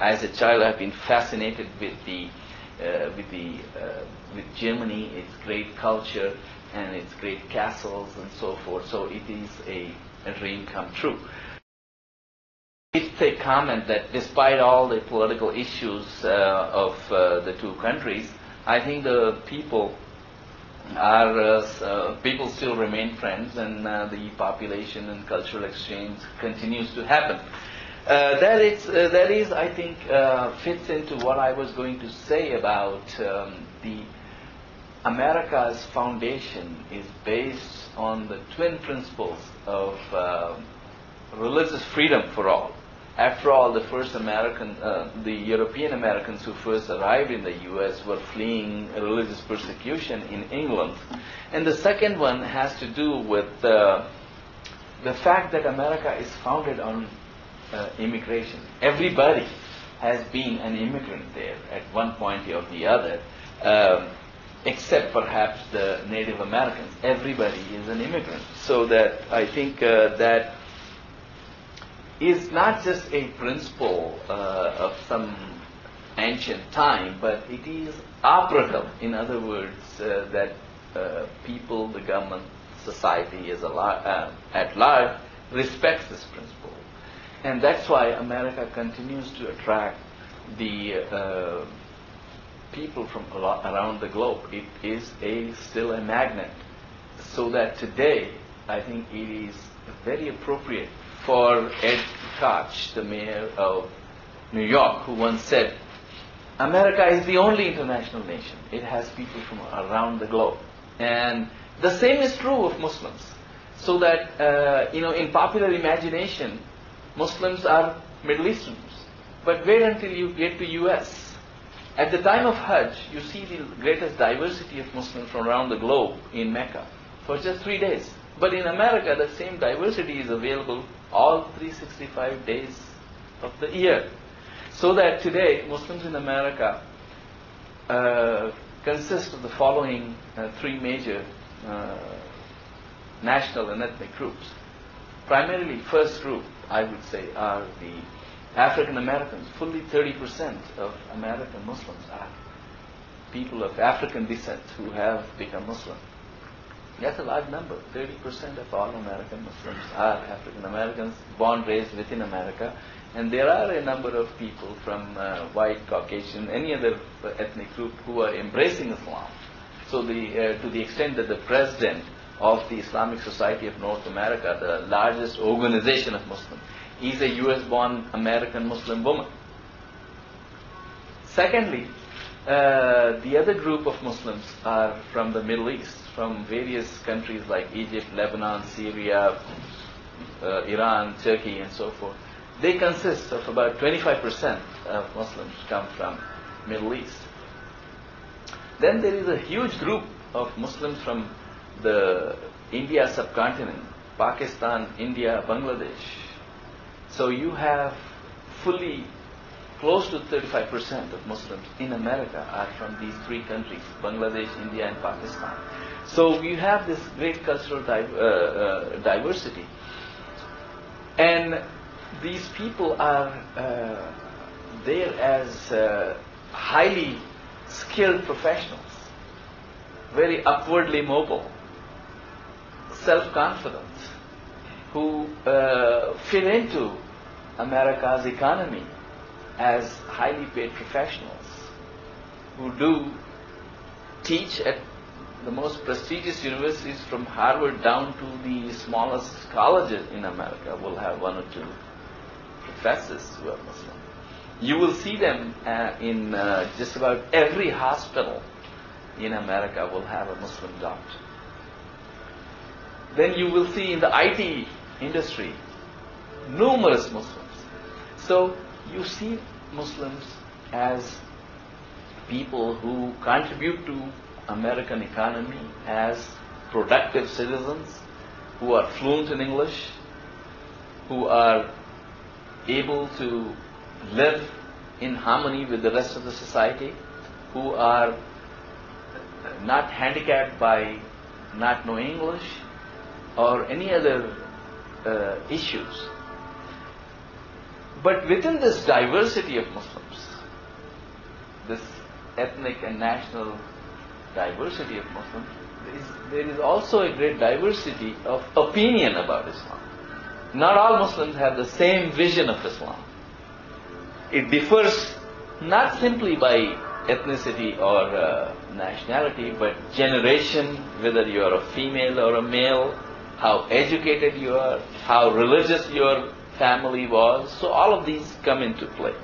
as a child, I've been fascinated with the uh, with the uh, with Germany, its great culture and its great castles and so forth. So it is a, a dream come true. It's a comment that despite all the political issues uh, of uh, the two countries, I think the people are uh, uh, people still remain friends, and the population and cultural exchange continues to happen. Uh, that is, uh, that is, I think, uh, fits into what I was going to say about um, the America's foundation is based on the twin principles of religious freedom for all. After all, the first American, uh, the European Americans who first arrived in the U.S. were fleeing religious persecution in England. And the second one has to do with uh, the fact that America is founded on uh, immigration. Everybody has been an immigrant there at one point or the other, um, except perhaps the Native Americans. Everybody is an immigrant. So that I think uh, that is not just a principle uh, of some ancient time, but it is operative. In other words, uh, that uh, people, the government, society lar- uh, at large respects this principle. And that's why America continues to attract the uh, people from around the globe. It is a, still a magnet. So that today, I think it is very appropriate for Ed Koch, the mayor of New York, who once said, America is the only international nation. It has people from around the globe. And the same is true of Muslims. So that, uh, you know, in popular imagination, Muslims are Middle Easterns. But wait until you get to US. At the time of Hajj, you see the greatest diversity of Muslims from around the globe in Mecca for just three days. But in America, the same diversity is available all 365 days of the year. So that today, Muslims in America uh, consist of the following uh, three major uh, national and ethnic groups. Primarily, first group, I would say, are the African Americans. Fully 30% of American Muslims are people of African descent who have become Muslim. That's a large number. 30% of all American Muslims are African Americans, born, raised within America. And there are a number of people from uh, white, Caucasian, any other ethnic group who are embracing Islam. So the, uh, to the extent that the president of the Islamic Society of North America, the largest organization of Muslims, is a US born American Muslim woman. Secondly, uh, the other group of Muslims are from the Middle East from various countries like Egypt, Lebanon, Syria, uh, Iran, Turkey, and so forth. They consist of about 25% of Muslims come from Middle East. Then there is a huge group of Muslims from the India subcontinent, Pakistan, India, Bangladesh. So you have fully close to 35% of Muslims in America are from these three countries, Bangladesh, India, and Pakistan. So you have this great cultural di- uh, uh, diversity. And these people are uh, there as uh, highly skilled professionals, very upwardly mobile, self-confident, who uh, fit into America's economy as highly paid professionals, who do teach at the most prestigious universities from Harvard down to the smallest colleges in America will have one or two professors who are Muslim. You will see them uh, in uh, just about every hospital in America will have a Muslim doctor. Then you will see in the IT industry numerous Muslims. So you see Muslims as people who contribute to American economy as productive citizens who are fluent in English, who are able to live in harmony with the rest of the society, who are not handicapped by not knowing English or any other uh, issues. But within this diversity of Muslims, this ethnic and national diversity of Muslims, there is, there is also a great diversity of opinion about Islam. Not all Muslims have the same vision of Islam. It differs not simply by ethnicity or uh, nationality, but generation, whether you are a female or a male, how educated you are, how religious your family was. So all of these come into play.